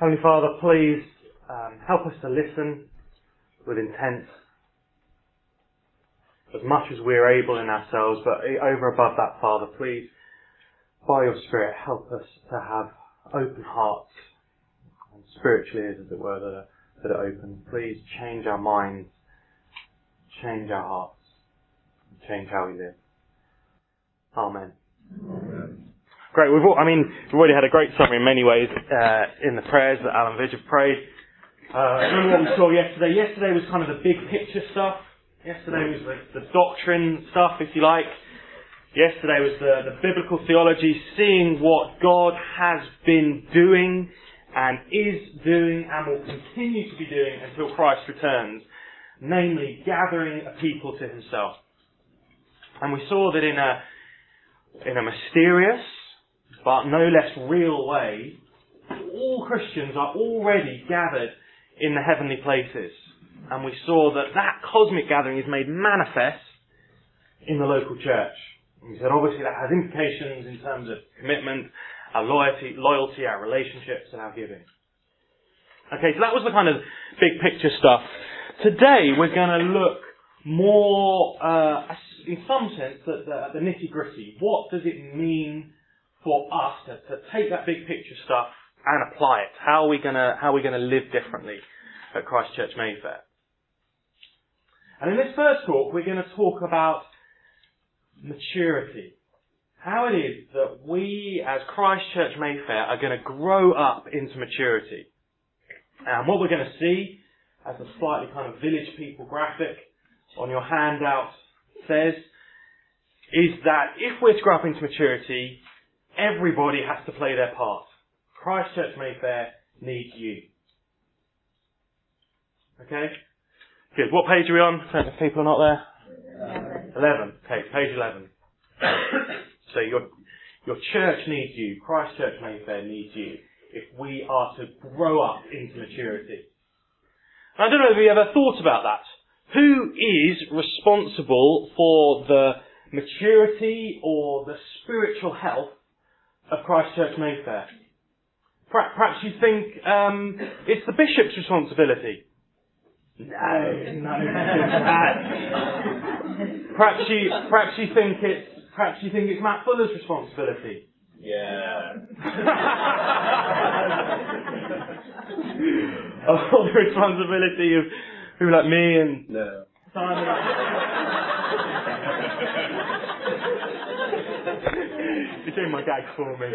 Heavenly Father, please um, help us to listen with intent as much as we're able in ourselves, but over above that, Father, please, by your Spirit, help us to have open hearts and spiritual ears, as it were, that are, that are open. Please change our minds, change our hearts, change how we live. Amen. Amen. Great. We've, all, I mean, we've already had a great summary in many ways uh, in the prayers that Alan Vidge prayed. Uh, remember what we saw yesterday? Yesterday was kind of the big picture stuff. Yesterday was the, the doctrine stuff, if you like. Yesterday was the, the biblical theology, seeing what God has been doing and is doing and will continue to be doing until Christ returns, namely gathering a people to himself. And we saw that in a, in a mysterious, but no less real way, all Christians are already gathered in the heavenly places and we saw that that cosmic gathering is made manifest in the local church. And said obviously that has implications in terms of commitment, our loyalty, loyalty, our relationships, and our giving. Okay, so that was the kind of big picture stuff. Today we're going to look more, uh, in some sense, at the, the nitty gritty. What does it mean for us to, to take that big picture stuff and apply it? How are we to how are we to live differently at Christchurch Mayfair? And in this first talk, we're going to talk about maturity. How it is that we, as Christchurch Mayfair, are going to grow up into maturity. And what we're going to see, as a slightly kind of village people graphic on your handout says, is that if we're to grow up into maturity, everybody has to play their part. Christchurch Mayfair needs you. Okay? Good. What page are we on? If people are not there. Eleven. Okay, page eleven. so your your church needs you. Christchurch Mayfair needs you. If we are to grow up into maturity. I don't know if you ever thought about that. Who is responsible for the maturity or the spiritual health of Christchurch Mayfair? Perhaps you think um, it's the bishop's responsibility. No, no. perhaps you, perhaps you think it's, perhaps you think it's Matt Fuller's responsibility. Yeah. oh, the responsibility of people like me and no. Simon. Doing my gag for me.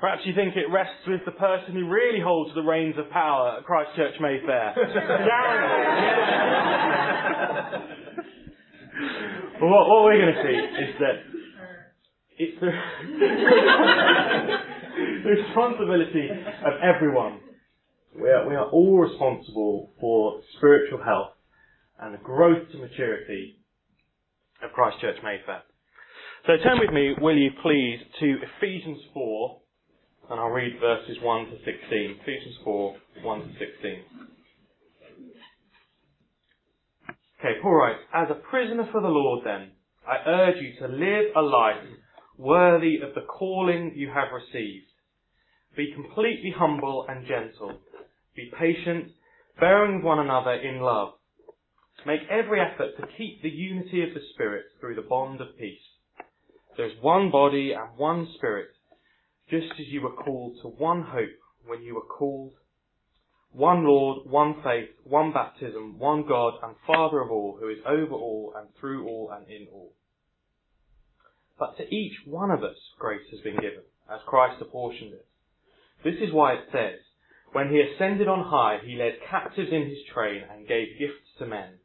Perhaps you think it rests with the person who really holds the reins of power at Christchurch Mayfair. well, what, what we're going to see is that it's the, the responsibility of everyone. We are, we are all responsible for spiritual health and the growth to maturity of Christchurch Mayfair. So turn with me, will you please, to Ephesians 4, and I'll read verses 1 to 16. Ephesians 4, 1 to 16. Okay, Paul writes, As a prisoner for the Lord then, I urge you to live a life worthy of the calling you have received. Be completely humble and gentle. Be patient, bearing one another in love. Make every effort to keep the unity of the Spirit through the bond of peace. There is one body and one Spirit, just as you were called to one hope when you were called, one Lord, one faith, one baptism, one God and Father of all, who is over all and through all and in all. But to each one of us grace has been given, as Christ apportioned it. This is why it says, When he ascended on high, he led captives in his train and gave gifts to men.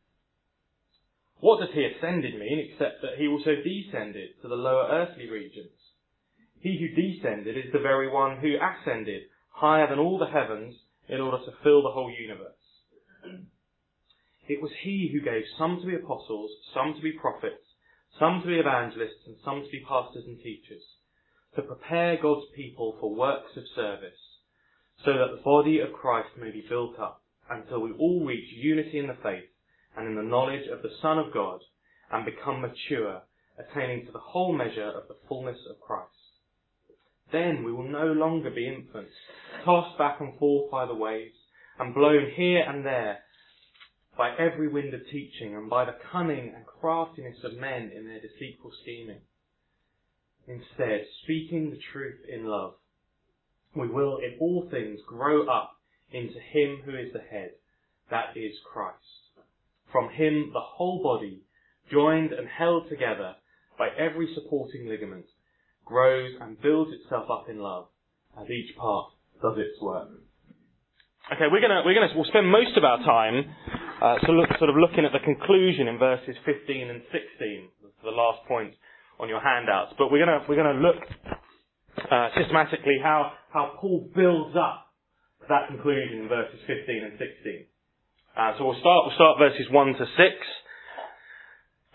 What does he ascended mean except that he also descended to the lower earthly regions? He who descended is the very one who ascended higher than all the heavens in order to fill the whole universe. It was he who gave some to be apostles, some to be prophets, some to be evangelists, and some to be pastors and teachers, to prepare God's people for works of service, so that the body of Christ may be built up until we all reach unity in the faith and in the knowledge of the Son of God and become mature, attaining to the whole measure of the fullness of Christ. Then we will no longer be infants, tossed back and forth by the waves, and blown here and there by every wind of teaching, and by the cunning and craftiness of men in their deceitful scheming. Instead, speaking the truth in love, we will in all things grow up into Him who is the head, that is Christ. From Him the whole body, joined and held together by every supporting ligament, grows and builds itself up in love as each part does its work. Okay, we're gonna we're gonna we'll spend most of our time uh, so look, sort of looking at the conclusion in verses 15 and 16, the last point on your handouts. But we're gonna we're gonna look uh, systematically how how Paul builds up that conclusion in verses 15 and 16. Uh, so we'll start we'll start verses 1 to 6.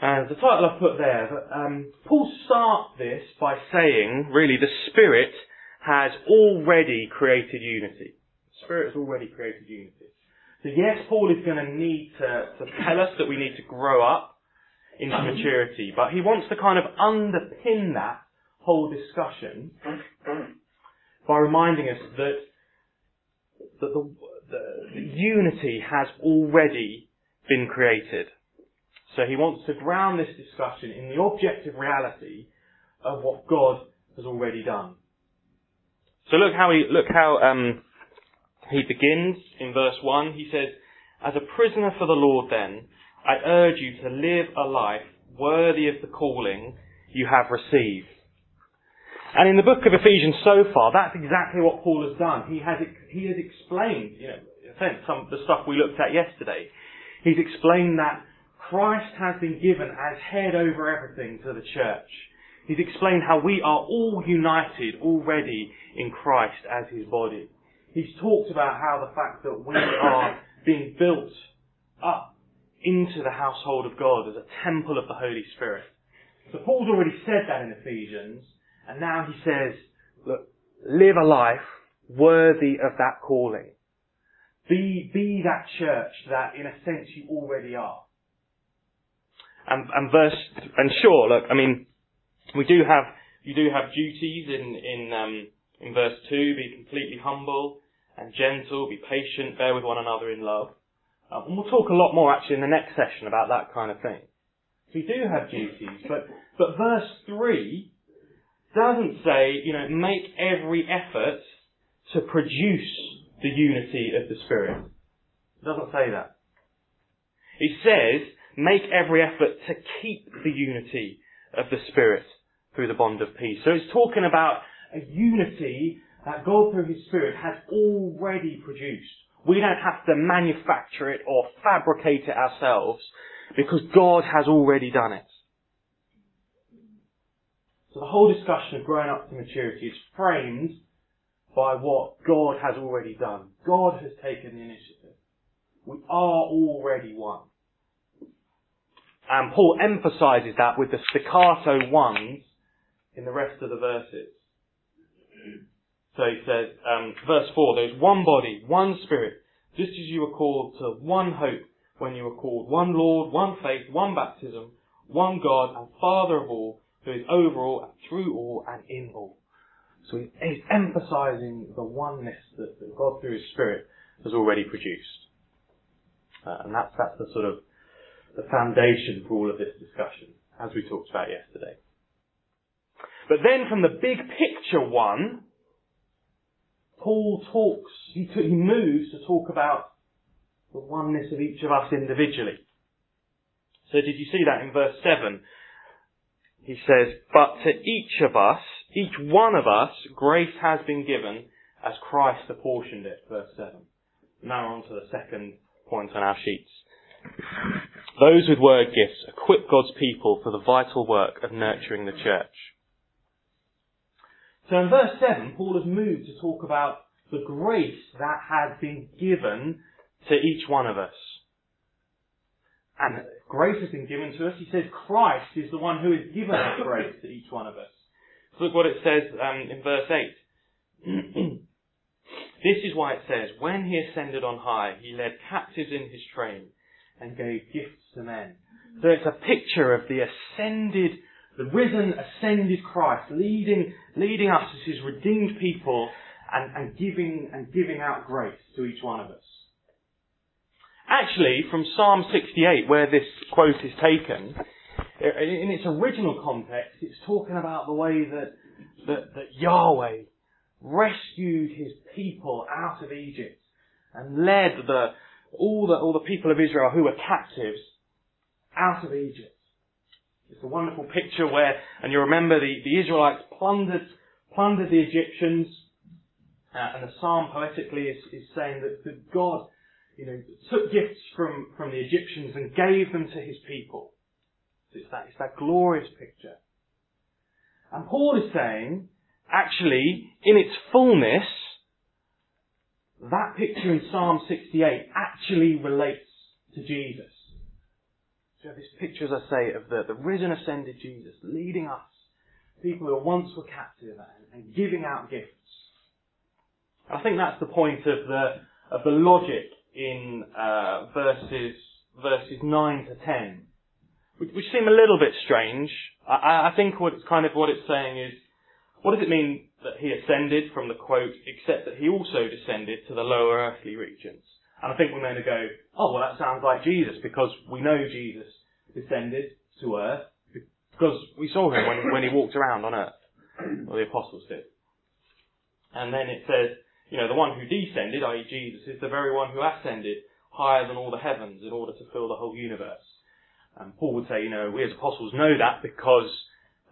And the title I've put there, um, Paul starts this by saying, really, the Spirit has already created unity. The Spirit has already created unity. So yes, Paul is going to need to, to tell us that we need to grow up into maturity, but he wants to kind of underpin that whole discussion by reminding us that, that the, unity has already been created. So he wants to ground this discussion in the objective reality of what God has already done. So look how he look how um, he begins in verse one. He says, "As a prisoner for the Lord, then I urge you to live a life worthy of the calling you have received." And in the book of Ephesians so far, that's exactly what Paul has done. He has he has explained, you know, in a sense, some of the stuff we looked at yesterday. He's explained that Christ has been given as head over everything to the church. He's explained how we are all united already in Christ as his body. He's talked about how the fact that we are being built up into the household of God as a temple of the Holy Spirit. So Paul's already said that in Ephesians, and now he says, look, live a life worthy of that calling. Be, be that church that in a sense you already are. And, and verse, and sure, look, I mean, we do have, you do have duties in, in, um, in verse 2, be completely humble and gentle, be patient, bear with one another in love. Um, and we'll talk a lot more actually in the next session about that kind of thing. So we do have duties, but, but verse 3 doesn't say, you know, make every effort to produce the unity of the Spirit. It doesn't say that. It says, make every effort to keep the unity of the Spirit through the bond of peace. So it's talking about a unity that God through His Spirit has already produced. We don't have to manufacture it or fabricate it ourselves because God has already done it. The whole discussion of growing up to maturity is framed by what God has already done. God has taken the initiative. We are already one. And Paul emphasizes that with the staccato ones in the rest of the verses. So he says, um, verse 4, there's one body, one spirit, just as you were called to one hope when you were called, one Lord, one faith, one baptism, one God and Father of all, who is over all through all and in all. So he's emphasizing the oneness that, that God through his Spirit has already produced. Uh, and that's, that's the sort of the foundation for all of this discussion, as we talked about yesterday. But then from the big picture one, Paul talks, he, t- he moves to talk about the oneness of each of us individually. So did you see that in verse 7? He says, But to each of us, each one of us, grace has been given as Christ apportioned it, verse 7. Now on to the second point on our sheets. Those with word gifts equip God's people for the vital work of nurturing the church. So in verse 7, Paul has moved to talk about the grace that has been given to each one of us. And grace has been given to us. He says Christ is the one who has given that grace to each one of us. So look what it says um, in verse 8. this is why it says, When he ascended on high, he led captives in his train and gave gifts to men. So it's a picture of the ascended the risen, ascended Christ, leading, leading us as his redeemed people and, and giving, and giving out grace to each one of us. Actually, from Psalm 68, where this quote is taken, in its original context, it's talking about the way that, that, that Yahweh rescued his people out of Egypt and led the, all the, all the people of Israel who were captives out of Egypt. It's a wonderful picture where, and you remember the, the Israelites plundered, plundered the Egyptians, uh, and the psalm poetically is, is saying that, that God, you know, took gifts from, from the Egyptians and gave them to his people. So it's that, it's that glorious picture. And Paul is saying, actually, in its fullness, that picture in Psalm 68 actually relates to Jesus. So this picture, as I say, of the, the risen, ascended Jesus leading us, people who once were captive, and, and giving out gifts. I think that's the point of the of the logic in uh, verses verses nine to ten, which, which seem a little bit strange. I, I think what it's kind of what it's saying is, what does it mean that he ascended from the quote, except that he also descended to the lower earthly regions? And I think we're going to go, oh, well, that sounds like Jesus because we know Jesus descended to earth because we saw him when, when he walked around on earth, or the apostles did. And then it says, you know, the one who descended, i.e. Jesus, is the very one who ascended higher than all the heavens in order to fill the whole universe. And Paul would say, you know, we as apostles know that because,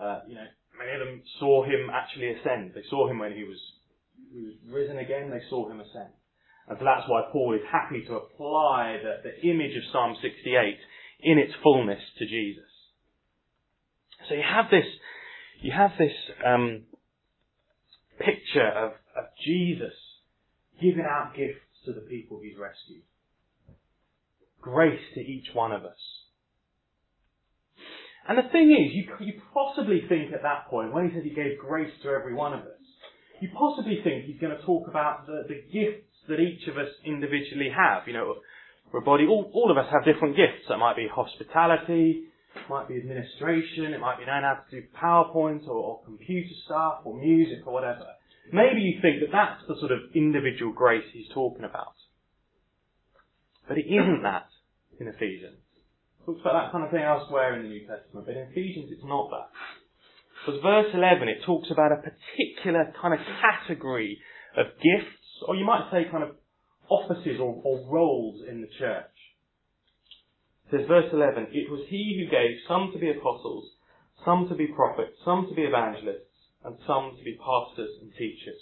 uh, you know, many of them saw him actually ascend. They saw him when he was, he was risen again, they saw him ascend. And so that's why Paul is happy to apply the, the image of Psalm 68 in its fullness to Jesus. So you have this, you have this um, picture of, of Jesus giving out gifts to the people he's rescued. Grace to each one of us. And the thing is, you, you possibly think at that point, when he says he gave grace to every one of us, you possibly think he's going to talk about the, the gifts that each of us individually have. You know, we're a body, all, all of us have different gifts. That might be hospitality, it might be administration, it might be knowing how to do PowerPoint or, or computer stuff or music or whatever. Maybe you think that that's the sort of individual grace he's talking about. But it isn't that in Ephesians. It talks about that kind of thing elsewhere in the New Testament, but in Ephesians it's not that. Because verse 11, it talks about a particular kind of category of gifts or you might say kind of offices or, or roles in the church. It says verse 11, it was he who gave some to be apostles, some to be prophets, some to be evangelists, and some to be pastors and teachers.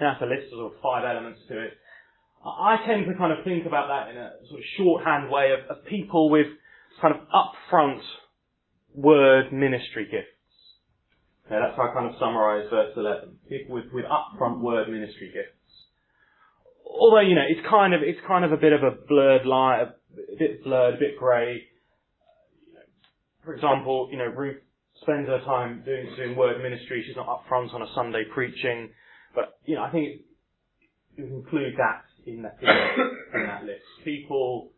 Now, a list sort of five elements to it. I tend to kind of think about that in a sort of shorthand way of, of people with kind of upfront word ministry gifts. Yeah, that's how I kind of summarise verse 11. People with, with upfront word ministry gifts. Although, you know, it's kind of, it's kind of a bit of a blurred line, a bit blurred, a bit grey. For example, you know, Ruth spends her time doing, doing word ministry. She's not up front on a Sunday preaching. But, you know, I think you include that in that, in in that list. People,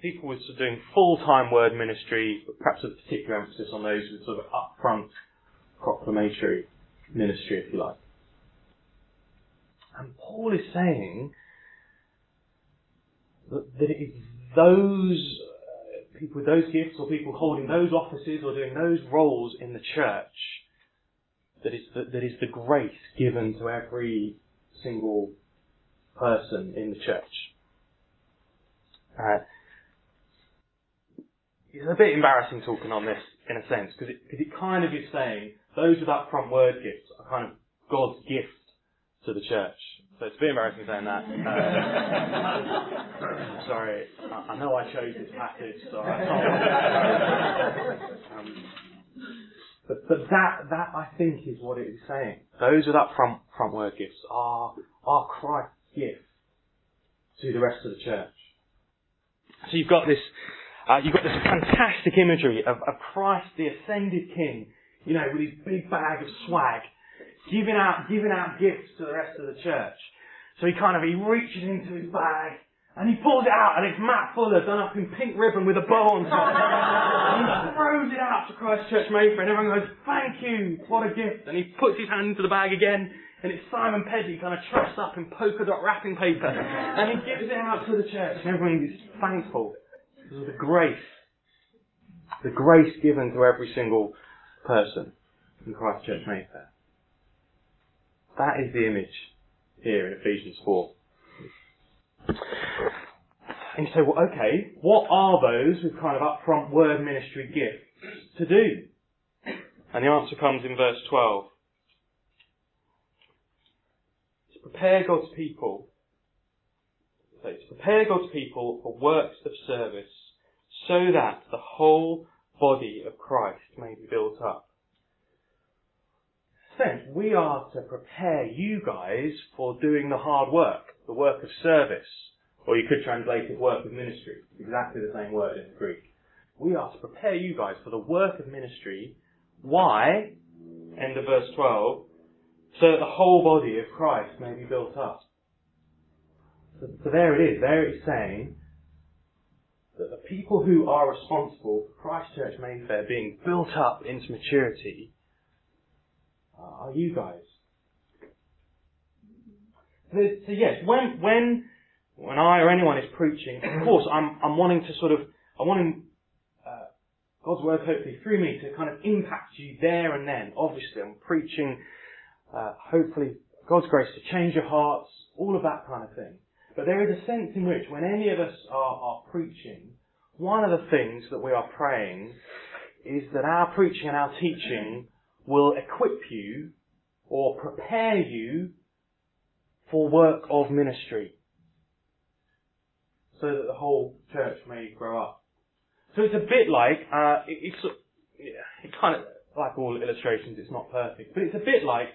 people with sort of doing full-time word ministry, but perhaps with particular emphasis on those with sort of upfront proclamatory ministry, if you like. And Paul is saying that, that it is those people with those gifts or people holding those offices or doing those roles in the church that is the, that is the grace given to every single person in the church. Uh, it's a bit embarrassing talking on this in a sense because it, cause it kind of is saying those with upfront word gifts are kind of God's gift to the church. So it's a bit embarrassing saying that. Um, sorry, I, I, know I chose this passage, so I can't. Um, but, but that, that I think is what it is saying. Those with upfront front word gifts are, are Christ's gift to the rest of the church. So you've got this, uh, you've got this fantastic imagery of, of Christ, the ascended King, you know, with his big bag of swag, giving out, giving out gifts to the rest of the church. So he kind of, he reaches into his bag And he pulls it out, and it's Matt Fuller done up in pink ribbon with a bow on top. and he throws it out to Christchurch Mayfair, and everyone goes, thank you, what a gift. And he puts his hand into the bag again, and it's Simon Pedley kind of trussed up in polka dot wrapping paper. And he gives it out to the church, and everyone is thankful because of the grace. The grace given to every single person in Christchurch Mayfair. That is the image here in Ephesians 4. And you say, well, okay, what are those with kind of upfront word ministry gifts to do? And the answer comes in verse 12. To prepare God's people, to prepare God's people for works of service so that the whole body of Christ may be built up. Sense, we are to prepare you guys for doing the hard work, the work of service. Or you could translate it work of ministry. Exactly the same word in Greek. We are to prepare you guys for the work of ministry. Why? End of verse 12. So that the whole body of Christ may be built up. So, so there it is. There it is saying that the people who are responsible for Christchurch Mayfair being built up into maturity are you guys. So, so yes, when when when I or anyone is preaching, of course, I'm, I'm wanting to sort of, I want uh, God's word hopefully through me to kind of impact you there and then. Obviously, I'm preaching, uh, hopefully, God's grace to change your hearts, all of that kind of thing. But there is a sense in which when any of us are, are preaching, one of the things that we are praying is that our preaching and our teaching will equip you or prepare you for work of ministry so that the whole church may grow up. So it's a bit like, uh, it, it's, it kind of, like all illustrations, it's not perfect, but it's a bit like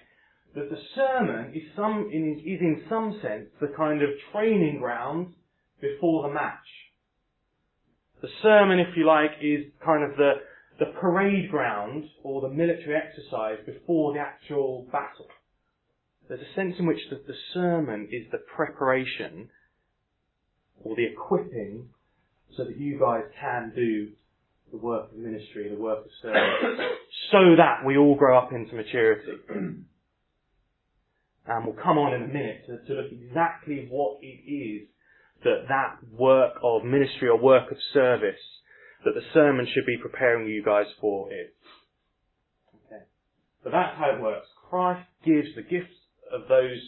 that the sermon is some, in, is in some sense the kind of training ground before the match. The sermon, if you like, is kind of the, the parade ground or the military exercise before the actual battle. There's a sense in which the, the sermon is the preparation or the equipping so that you guys can do the work of ministry, the work of service, so that we all grow up into maturity. and we'll come on in a minute to, to look exactly what it is that that work of ministry or work of service that the sermon should be preparing you guys for is. Okay. But that's how it works. Christ gives the gifts of those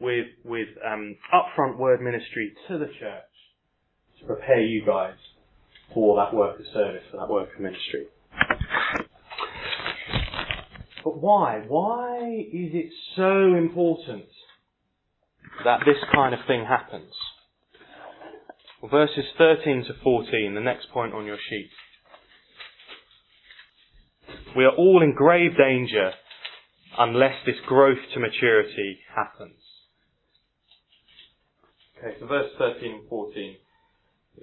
with, with um, upfront word ministry to the church to prepare you guys for that work of service, for that work of ministry. But why? Why is it so important that this kind of thing happens? Verses 13 to 14, the next point on your sheet. We are all in grave danger unless this growth to maturity happens. Okay, so verse 13 and 14.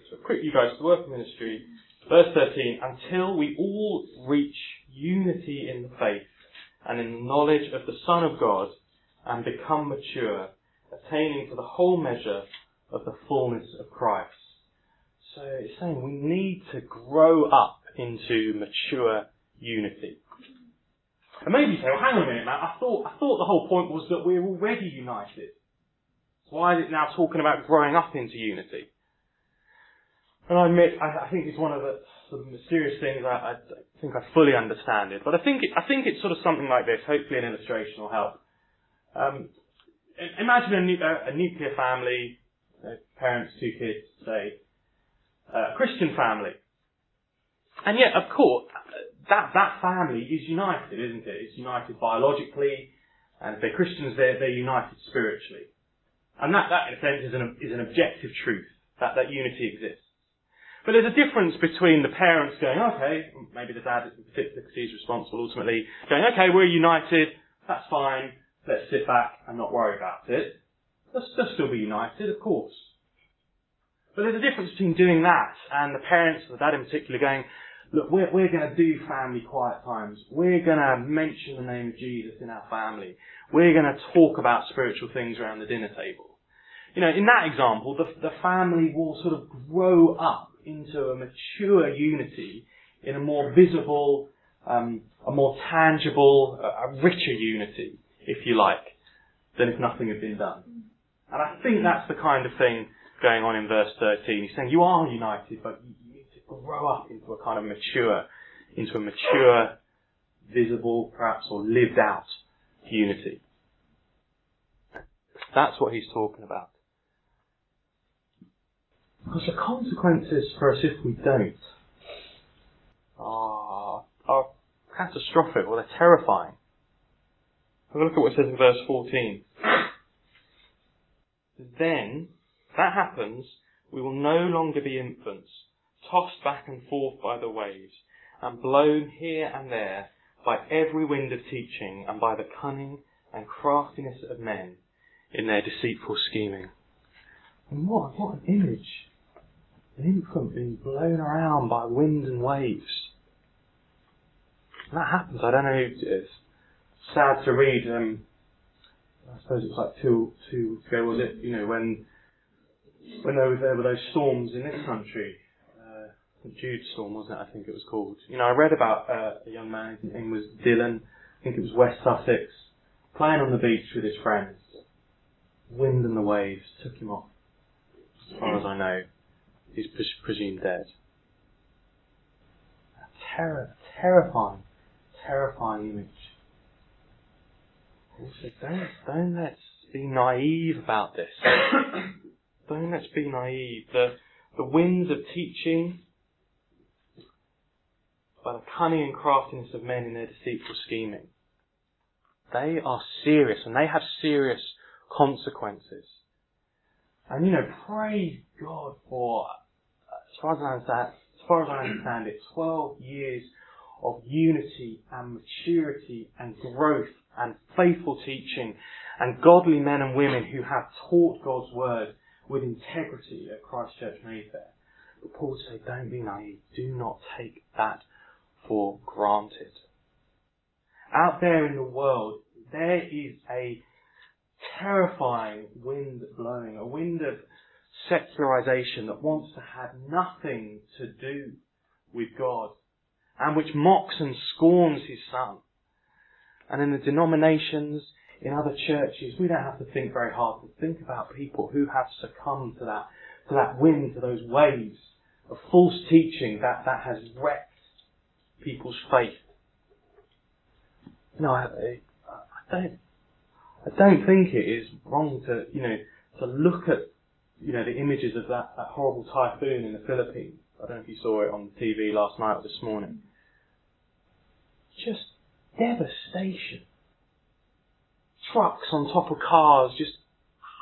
So quick you guys to the work ministry. Verse 13, until we all reach unity in the faith and in the knowledge of the Son of God and become mature, attaining to the whole measure of the fullness of Christ. So it's saying we need to grow up into mature unity. And maybe you say, well hang on a minute, Matt, I thought, I thought the whole point was that we're already united. So why is it now talking about growing up into unity? And I admit, I, I think it's one of the of mysterious things. I, I think I fully understand it, but I think it, I think it's sort of something like this. Hopefully, an illustration will help. Um, imagine a, a, nuclear family, parents, two kids, say, uh, a Christian family, and yet, of course, that that family is united, isn't it? It's united biologically, and if they're Christians, they're they're united spiritually, and that that in a sense is an is an objective truth that that unity exists. But there's a difference between the parents going, okay, maybe the dad in particular responsible ultimately, going, okay, we're united, that's fine, let's sit back and not worry about it. They'll, still be united, of course. But there's a difference between doing that and the parents, the dad in particular, going, look, we're, we're going to do family quiet times. We're going to mention the name of Jesus in our family. We're going to talk about spiritual things around the dinner table. you know, in that example, the, the family will sort of grow up into a mature unity in a more visible, um, a more tangible, a, a richer unity, if you like, than if nothing had been done. And I think that's the kind of thing going on in verse 13. He's saying you are united, but you, need to grow up into a kind of mature, into a mature, visible, perhaps, or lived out unity. That's what he's talking about. Because the consequences for us if we don't are, are catastrophic or they're terrifying. Have a look at what it says in verse 14. Then, if that happens, we will no longer be infants, tossed back and forth by the waves, and blown here and there by every wind of teaching and by the cunning and craftiness of men in their deceitful scheming. And what, what an image! An infant being blown around by wind and waves. And that happens. I don't know. It's sad to read. Um, I suppose it was like two two ago, was it? You know when when there, was, there were those storms in this country. Uh, Jude storm, wasn't it? I think it was called. You know, I read about uh, a young man. His name was Dylan. I think it was West Sussex, playing on the beach with his friends. Wind and the waves took him off. As far as I know, he's presumed dead. A terror, terrifying, terrifying image. Also, don't, don't let's be naive about this. don't let's be naive. The, the winds of teaching, by the cunning and craftiness of men in their deceitful scheming, they are serious and they have serious consequences. And you know, praise God for, as far as I understand, as far as I understand it, 12 years of unity and maturity and growth and faithful teaching and godly men and women who have taught God's word with integrity at Christ Church Mayfair. But Paul said, don't be naive. Do not take that for granted. Out there in the world, there is a terrifying wind blowing, a wind of secularization that wants to have nothing to do with God and which mocks and scorns his son. And in the denominations, in other churches, we don't have to think very hard to think about people who have succumbed to that, to that wind, to those waves of false teaching that, that has wrecked people's faith. No, I, I don't I don't think it is wrong to, you know, to look at, you know, the images of that, that horrible typhoon in the Philippines. I don't know if you saw it on TV last night or this morning. Just devastation. Trucks on top of cars, just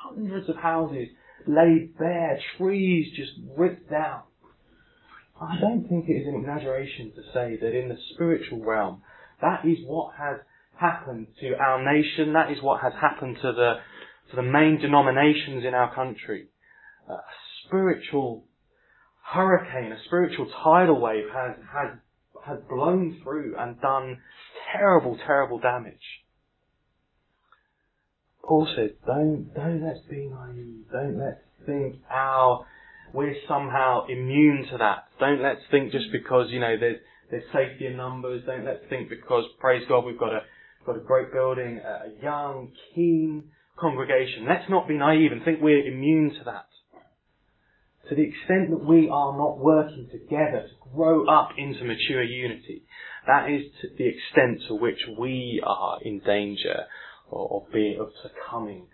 hundreds of houses laid bare, trees just ripped down. I don't think it is an exaggeration to say that in the spiritual realm, that is what has happened to our nation. That is what has happened to the, to the main denominations in our country. A spiritual hurricane, a spiritual tidal wave has, has, has blown through and done terrible, terrible damage. Paul says, don't, don't let's be naive. Don't let's think our, we're somehow immune to that. Don't let's think just because, you know, there's, there's safety in numbers. Don't let's think because, praise God, we've got a got a great building, a young, keen congregation. Let's not be naive and think we're immune to that. To the extent that we are not working together to grow up into mature unity, that is to the extent to which we are in danger of being, of succumbing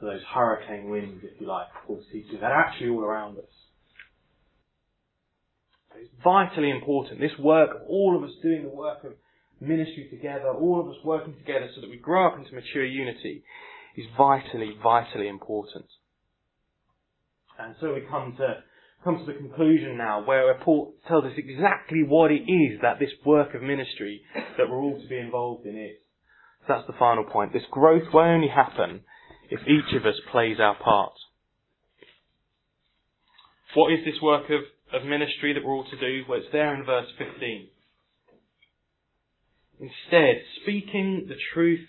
to those hurricane winds, if you like, false teachings that are actually all around us. It's vitally important. This work, all of us doing the work of ministry together, all of us working together so that we grow up into mature unity is vitally, vitally important. And so we come to come to the conclusion now where Paul tells us exactly what it is that this work of ministry that we're all to be involved in is. So that's the final point. This growth will only happen if each of us plays our part. What is this work of, of ministry that we're all to do? Well, it's there in verse 15. Instead, speaking the truth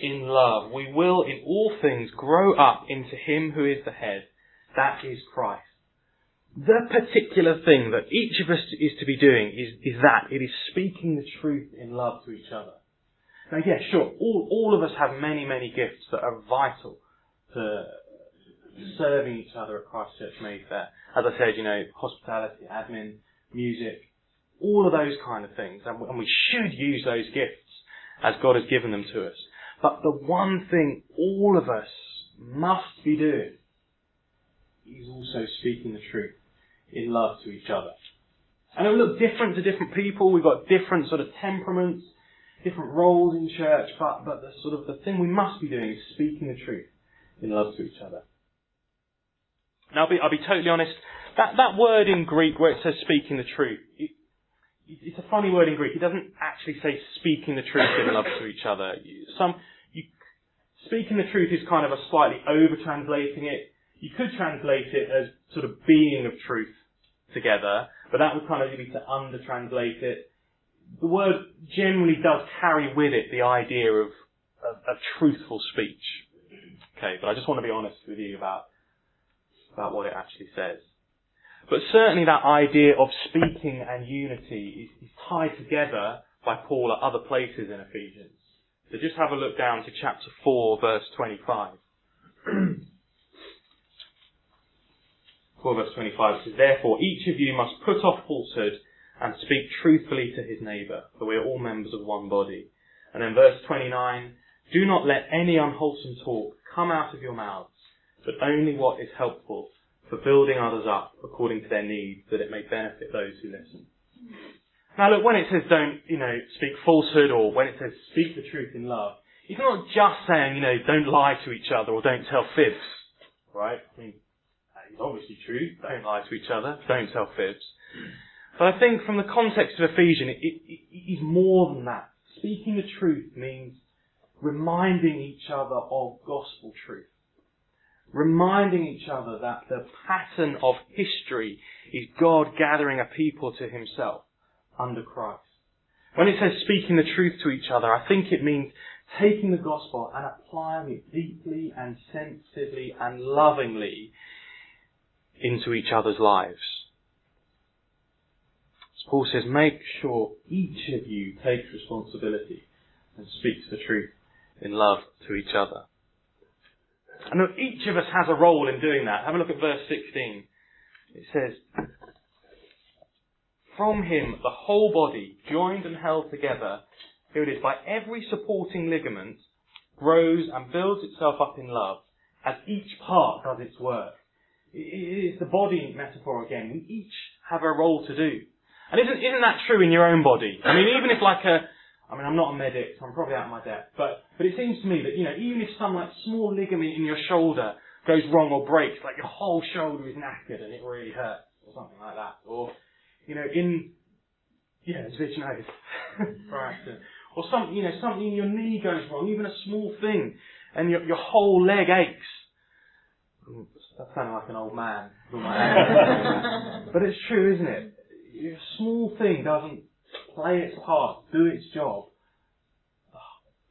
in love, we will in all things grow up into Him who is the head. That is Christ. The particular thing that each of us is to be doing is, is that. It is speaking the truth in love to each other. Now, yeah, sure, all, all of us have many, many gifts that are vital to serving each other at Christchurch Mayfair. As I said, you know, hospitality, admin, music, all of those kind of things. And we should use those gifts as God has given them to us. But the one thing all of us must be doing is also speaking the truth in love to each other. And it will look different to different people. We've got different sort of temperaments, different roles in church, but, but the sort of the thing we must be doing is speaking the truth in love to each other. Now I'll be, I'll be totally honest, that, that word in Greek where it says speaking the truth, it, it's a funny word in Greek. It doesn't actually say speaking the truth in love to each other. Some, you, speaking the truth is kind of a slightly over translating it. You could translate it as sort of being of truth together, but that would kind of be to under translate it. The word generally does carry with it the idea of, of truthful speech. Okay, but I just want to be honest with you about about what it actually says. But certainly that idea of speaking and unity is, is tied together by Paul at other places in Ephesians. So just have a look down to chapter 4 verse 25. 4 verse 25 says, Therefore each of you must put off falsehood and speak truthfully to his neighbour, for we are all members of one body. And then verse 29, Do not let any unwholesome talk come out of your mouths, but only what is helpful for building others up according to their needs, that it may benefit those who listen. Now look, when it says don't, you know, speak falsehood or when it says speak the truth in love, it's not just saying, you know, don't lie to each other or don't tell fibs. Right? I mean, it's obviously true. Don't lie to each other. Don't tell fibs. But I think from the context of Ephesians, it, it, it is more than that. Speaking the truth means reminding each other of gospel truth reminding each other that the pattern of history is God gathering a people to himself under Christ. When it says speaking the truth to each other, I think it means taking the gospel and applying it deeply and sensitively and lovingly into each other's lives. As Paul says, make sure each of you takes responsibility and speaks the truth in love to each other. And each of us has a role in doing that. Have a look at verse 16. It says, From him the whole body, joined and held together, here it is, by every supporting ligament, grows and builds itself up in love, as each part does its work. It is the body metaphor again. We each have a role to do. And isn't, isn't that true in your own body? I mean, even if like a, I mean, I'm not a medic, so I'm probably out of my depth, but, but it seems to me that, you know, even if some like small ligament in your shoulder goes wrong or breaks, like your whole shoulder is knackered and it really hurts, or something like that. Or, you know, in, yeah, it's bitch nose. right. Or something, you know, something in your knee goes wrong, even a small thing, and your, your whole leg aches. That sounded like an old man. but it's true, isn't it? If A small thing doesn't play its part, do its job,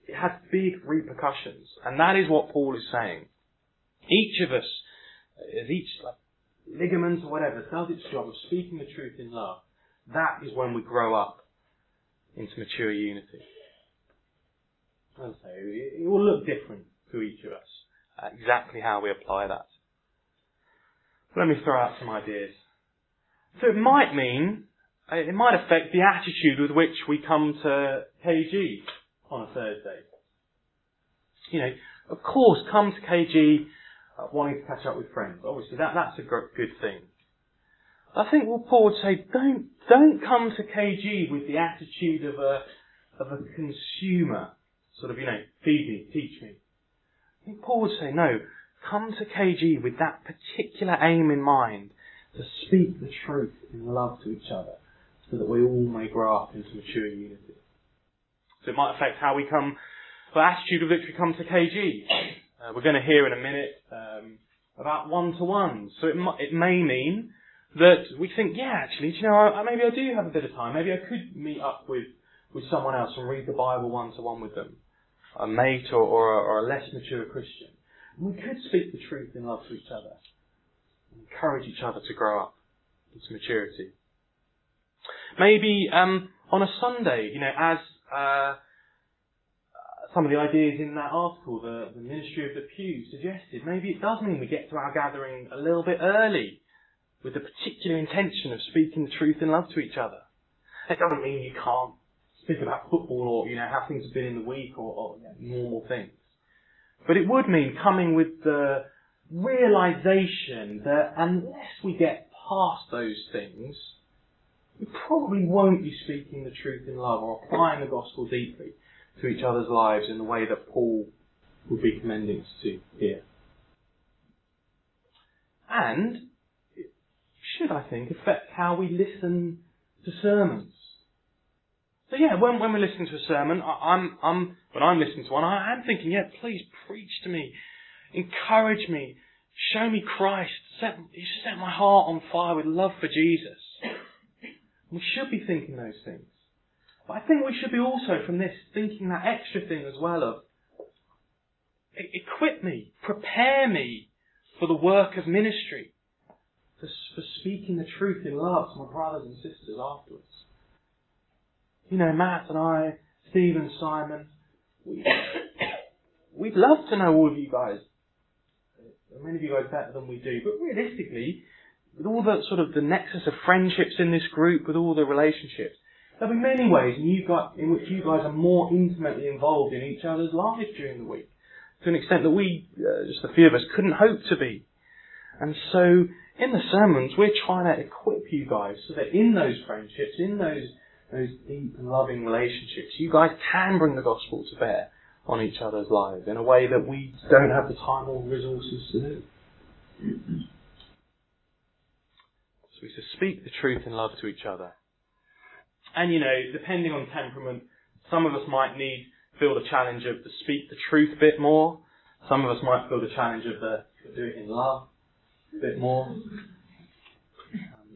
it has big repercussions. And that is what Paul is saying. Each of us, as each like, ligament or whatever, does its job of speaking the truth in love. That is when we grow up into mature unity. And so it will look different to each of us, exactly how we apply that. Let me throw out some ideas. So it might mean uh, it might affect the attitude with which we come to KG on a Thursday. You know, of course, come to KG uh, wanting to catch up with friends. Obviously, that, that's a good thing. I think what Paul would say, don't, don't come to KG with the attitude of a, of a consumer. Sort of, you know, feed me, teach me. I think Paul would say, no, come to KG with that particular aim in mind to speak the truth in love to each other so that we all may grow up into mature unity. So it might affect how we come, the attitude with which we come to KG. Uh, we're going to hear in a minute um, about one-to-ones. So it, it may mean that we think, yeah, actually, you know, I, maybe I do have a bit of time. Maybe I could meet up with, with someone else and read the Bible one-to-one with them. a mate or, or, a, or a less mature Christian. We could speak the truth in love to each other. Encourage each other to grow up into maturity. Maybe um, on a Sunday, you know, as uh, some of the ideas in that article, the, the Ministry of the Pew suggested, maybe it does mean we get to our gathering a little bit early with the particular intention of speaking the truth in love to each other. It doesn't mean you can't speak about football or, you know, how things have been in the week or, or you know, normal things. But it would mean coming with the realization that unless we get past those things, we probably won't be speaking the truth in love or applying the gospel deeply to each other's lives in the way that Paul would be commending us to here. And it should, I think, affect how we listen to sermons. So yeah, when, when we're listening to a sermon, I, I'm, I'm, when I'm listening to one, I am thinking, yeah, please preach to me, encourage me, show me Christ, set, set my heart on fire with love for Jesus. We should be thinking those things. But I think we should be also, from this, thinking that extra thing as well of equip me, prepare me for the work of ministry, for, for speaking the truth in love to my brothers and sisters afterwards. You know, Matt and I, Stephen, Simon, we, we'd love to know all of you guys. Many of you guys better than we do, but realistically, with all the sort of the nexus of friendships in this group, with all the relationships, there'll be many ways in, you got, in which you guys are more intimately involved in each other's lives during the week, to an extent that we, uh, just a few of us, couldn't hope to be. And so, in the sermons, we're trying to equip you guys so that in those friendships, in those those deep loving relationships, you guys can bring the gospel to bear on each other's lives in a way that we don't have the time or resources to do. So we to speak the truth in love to each other. And you know, depending on temperament, some of us might need feel the challenge of to speak the truth a bit more. Some of us might feel the challenge of the do it in love a bit more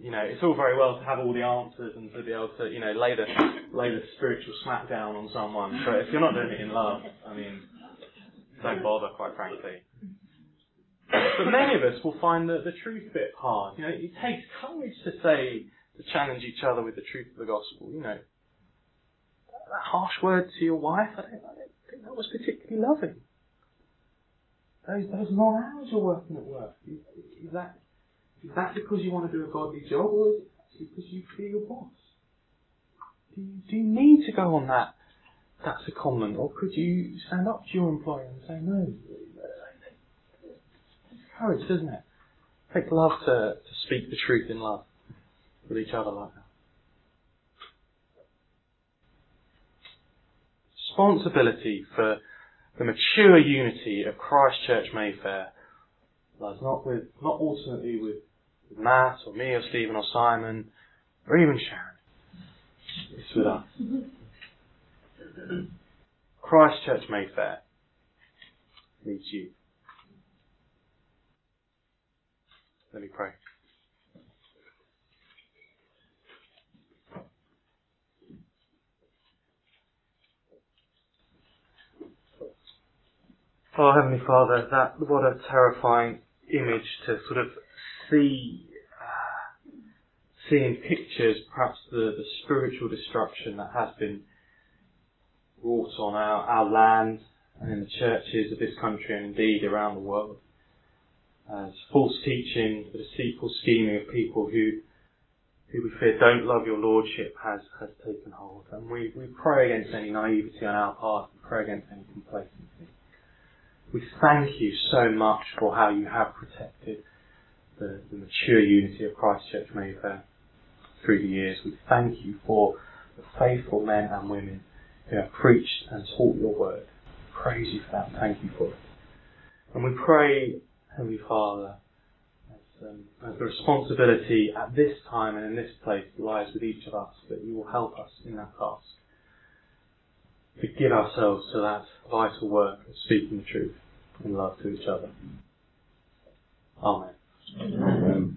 you know, it's all very well to have all the answers and to be able to, you know, lay the lay the spiritual smackdown on someone. But if you're not doing it in love, I mean, don't bother, quite frankly. But many of us will find the, the truth bit hard. You know, it takes courage to say, to challenge each other with the truth of the gospel. You know, that harsh word to your wife, I don't, I don't think that was particularly loving. Those, those long hours you're working at work, that is that because you want to do a godly job, or is it because you fear your boss? Do you, do you need to go on that that's a comment, or could you stand up to your employer and say no? It's courage, doesn't it? Takes love to, to speak the truth in love with each other like that. Responsibility for the mature unity of Christ Church Mayfair lies not with, not ultimately with with Matt or me or Stephen or Simon or even Sharon. It's with us. Christ Church Mayfair needs you. Let me pray. Oh, Heavenly Father, that what a terrifying image to sort of see uh, seeing pictures, perhaps the, the spiritual destruction that has been wrought on our, our land and in the churches of this country and indeed around the world. As false teaching, the deceitful scheming of people who who we fear don't love your lordship has, has taken hold. And we, we pray against any naivety on our part, we pray against any complacency. We thank you so much for how you have protected the, the mature unity of Christ Church Mayfair through the years. We thank you for the faithful men and women who have preached and taught your word. Praise you for that. Thank you for it. And we pray, Heavenly Father, as, um, as the responsibility at this time and in this place lies with each of us, that you will help us in that task. To give ourselves to that vital work of speaking the truth in love to each other. Amen. Amen